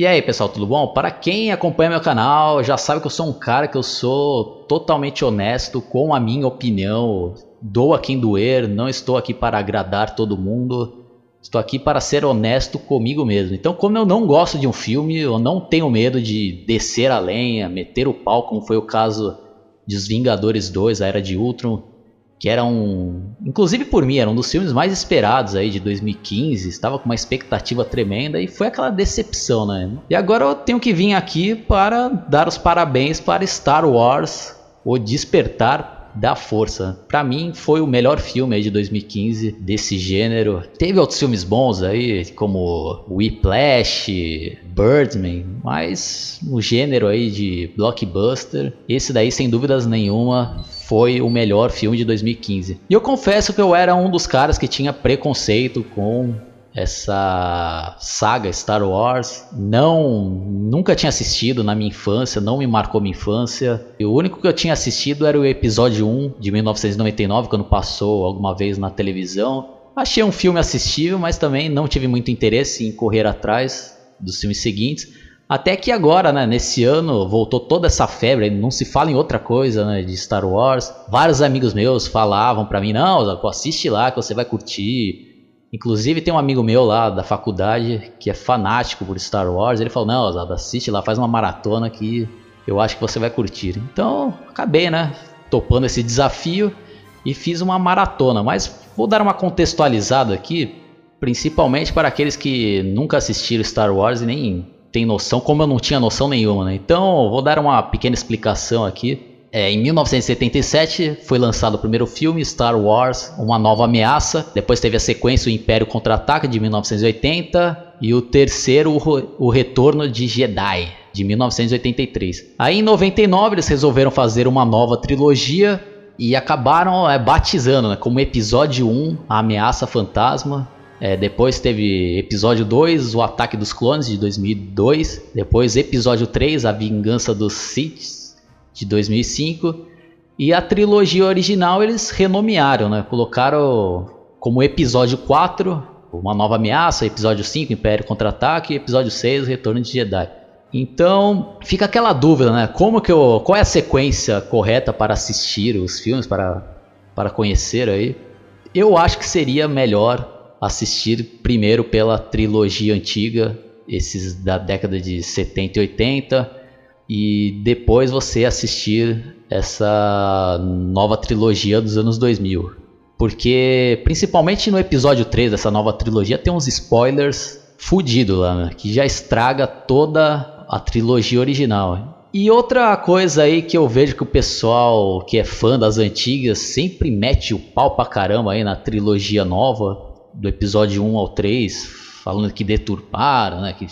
E aí pessoal, tudo bom? Para quem acompanha meu canal, já sabe que eu sou um cara que eu sou totalmente honesto com a minha opinião. Dou a quem doer, não estou aqui para agradar todo mundo. Estou aqui para ser honesto comigo mesmo. Então, como eu não gosto de um filme, eu não tenho medo de descer a lenha, meter o pau, como foi o caso de Os Vingadores 2, a Era de Ultron que era um, inclusive por mim, era um dos filmes mais esperados aí de 2015, estava com uma expectativa tremenda e foi aquela decepção, né? E agora eu tenho que vir aqui para dar os parabéns para Star Wars, o Despertar da Força. Para mim foi o melhor filme aí de 2015 desse gênero. Teve outros filmes bons aí, como Whiplash, Birdman, mas no gênero aí de blockbuster, esse daí sem dúvidas nenhuma foi o melhor filme de 2015. E eu confesso que eu era um dos caras que tinha preconceito com essa saga Star Wars. Não, nunca tinha assistido na minha infância, não me marcou minha infância. E o único que eu tinha assistido era o episódio 1 de 1999, quando passou alguma vez na televisão. Achei um filme assistível, mas também não tive muito interesse em correr atrás dos filmes seguintes. Até que agora, né, nesse ano, voltou toda essa febre, não se fala em outra coisa, né, de Star Wars. Vários amigos meus falavam para mim, não, assiste lá que você vai curtir. Inclusive tem um amigo meu lá da faculdade que é fanático por Star Wars. Ele falou: Não, Osado, assiste lá, faz uma maratona que eu acho que você vai curtir. Então acabei, né? Topando esse desafio e fiz uma maratona. Mas vou dar uma contextualizada aqui, principalmente para aqueles que nunca assistiram Star Wars e nem tem noção, como eu não tinha noção nenhuma, né? Então vou dar uma pequena explicação aqui. É, em 1977 foi lançado o primeiro filme, Star Wars, Uma Nova Ameaça. Depois teve a sequência O Império Contra-Ataca, de 1980. E o terceiro, O Retorno de Jedi, de 1983. Aí em 99 eles resolveram fazer uma nova trilogia e acabaram é, batizando né, como Episódio 1, A Ameaça Fantasma. É, depois teve episódio 2, O Ataque dos Clones, de 2002. Depois episódio 3, A Vingança dos Sith, de 2005. E a trilogia original eles renomearam, né? Colocaram como episódio 4, Uma Nova Ameaça, episódio 5, Império Contra-Ataque, episódio 6, Retorno de Jedi. Então, fica aquela dúvida, né? Como que eu, qual é a sequência correta para assistir os filmes, para, para conhecer aí? Eu acho que seria melhor assistir primeiro pela trilogia antiga, esses da década de 70 e 80, e depois você assistir essa nova trilogia dos anos 2000. Porque, principalmente no episódio 3 dessa nova trilogia, tem uns spoilers fudidos lá, né? que já estraga toda a trilogia original. E outra coisa aí que eu vejo que o pessoal que é fã das antigas sempre mete o pau pra caramba aí na trilogia nova, do episódio 1 ao 3, falando que deturparam, né? Que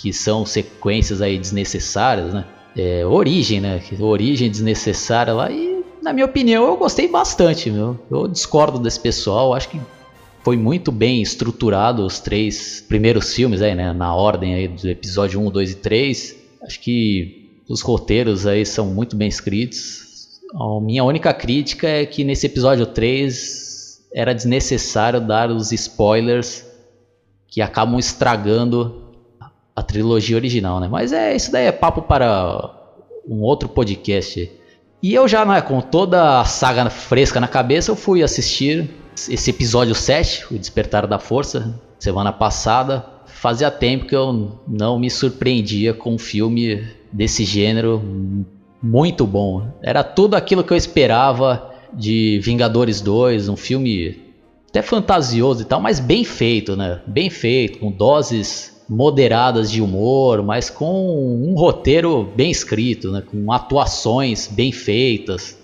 que são sequências aí desnecessárias, né? É, origem, né? Origem desnecessária lá e na minha opinião eu gostei bastante, meu. Eu discordo desse pessoal, acho que foi muito bem estruturado os três primeiros filmes aí, né? Na ordem aí do episódio 1, 2 e 3. Acho que os roteiros aí são muito bem escritos. A minha única crítica é que nesse episódio 3 era desnecessário dar os spoilers que acabam estragando a trilogia original, né? Mas é isso daí é papo para um outro podcast. E eu já, né, com toda a saga fresca na cabeça, eu fui assistir esse episódio 7, O Despertar da Força, semana passada. Fazia tempo que eu não me surpreendia com um filme desse gênero muito bom. Era tudo aquilo que eu esperava de Vingadores 2, um filme até fantasioso e tal, mas bem feito, né? Bem feito, com doses moderadas de humor, mas com um roteiro bem escrito, né? com atuações bem feitas.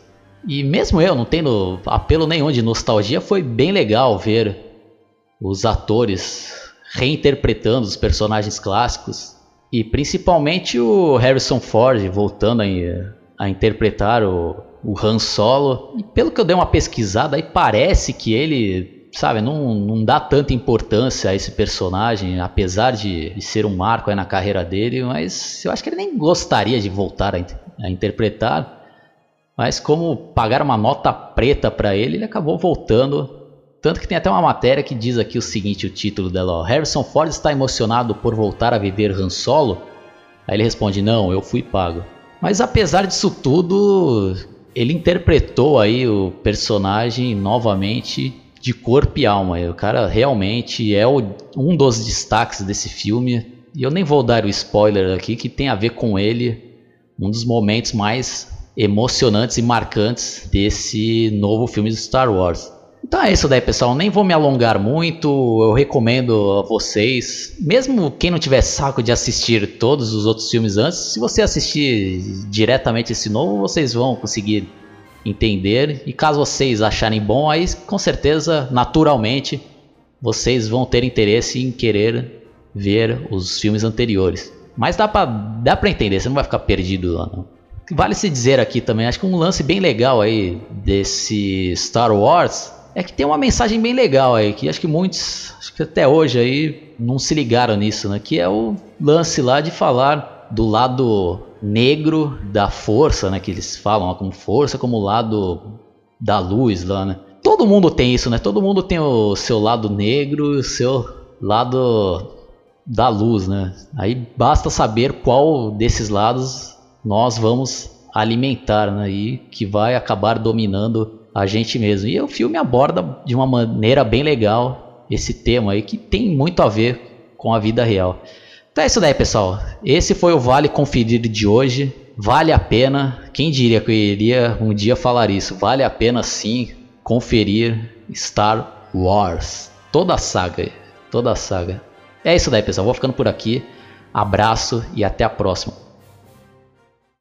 E mesmo eu, não tendo apelo nenhum de nostalgia, foi bem legal ver os atores reinterpretando os personagens clássicos. E principalmente o Harrison Ford voltando a, a interpretar o, o Han Solo. E pelo que eu dei uma pesquisada, aí parece que ele sabe, não, não dá tanta importância a esse personagem, apesar de, de ser um marco na carreira dele, mas eu acho que ele nem gostaria de voltar a, a interpretar. Mas como pagaram uma nota preta para ele, ele acabou voltando Tanto que tem até uma matéria que diz aqui o seguinte, o título dela, ó, Harrison Ford está emocionado por voltar a viver Han Solo? Aí ele responde, não, eu fui pago. Mas apesar disso tudo, ele interpretou aí o personagem novamente de corpo e alma. O cara realmente é o, um dos destaques desse filme. E eu nem vou dar o spoiler aqui, que tem a ver com ele, um dos momentos mais emocionantes e marcantes desse novo filme de Star Wars. Então é isso daí, pessoal. Nem vou me alongar muito. Eu recomendo a vocês, mesmo quem não tiver saco de assistir todos os outros filmes antes, se você assistir diretamente esse novo, vocês vão conseguir entender. E caso vocês acharem bom, aí com certeza, naturalmente, vocês vão ter interesse em querer ver os filmes anteriores. Mas dá pra, dá pra entender, você não vai ficar perdido lá não. Vale se dizer aqui também, acho que um lance bem legal aí desse Star Wars é que tem uma mensagem bem legal aí, que acho que muitos, acho que até hoje aí, não se ligaram nisso, né? Que é o lance lá de falar do lado negro da força, né? Que eles falam como força, como lado da luz lá, né? Todo mundo tem isso, né? Todo mundo tem o seu lado negro e o seu lado da luz, né? Aí basta saber qual desses lados nós vamos alimentar, né? E que vai acabar dominando a gente mesmo. E o filme aborda de uma maneira bem legal esse tema aí que tem muito a ver com a vida real. Então é isso daí, pessoal. Esse foi o Vale Conferir de hoje. Vale a pena. Quem diria que eu iria um dia falar isso? Vale a pena sim conferir Star Wars. Toda a saga. Toda a saga. É isso daí, pessoal. Vou ficando por aqui. Abraço e até a próxima.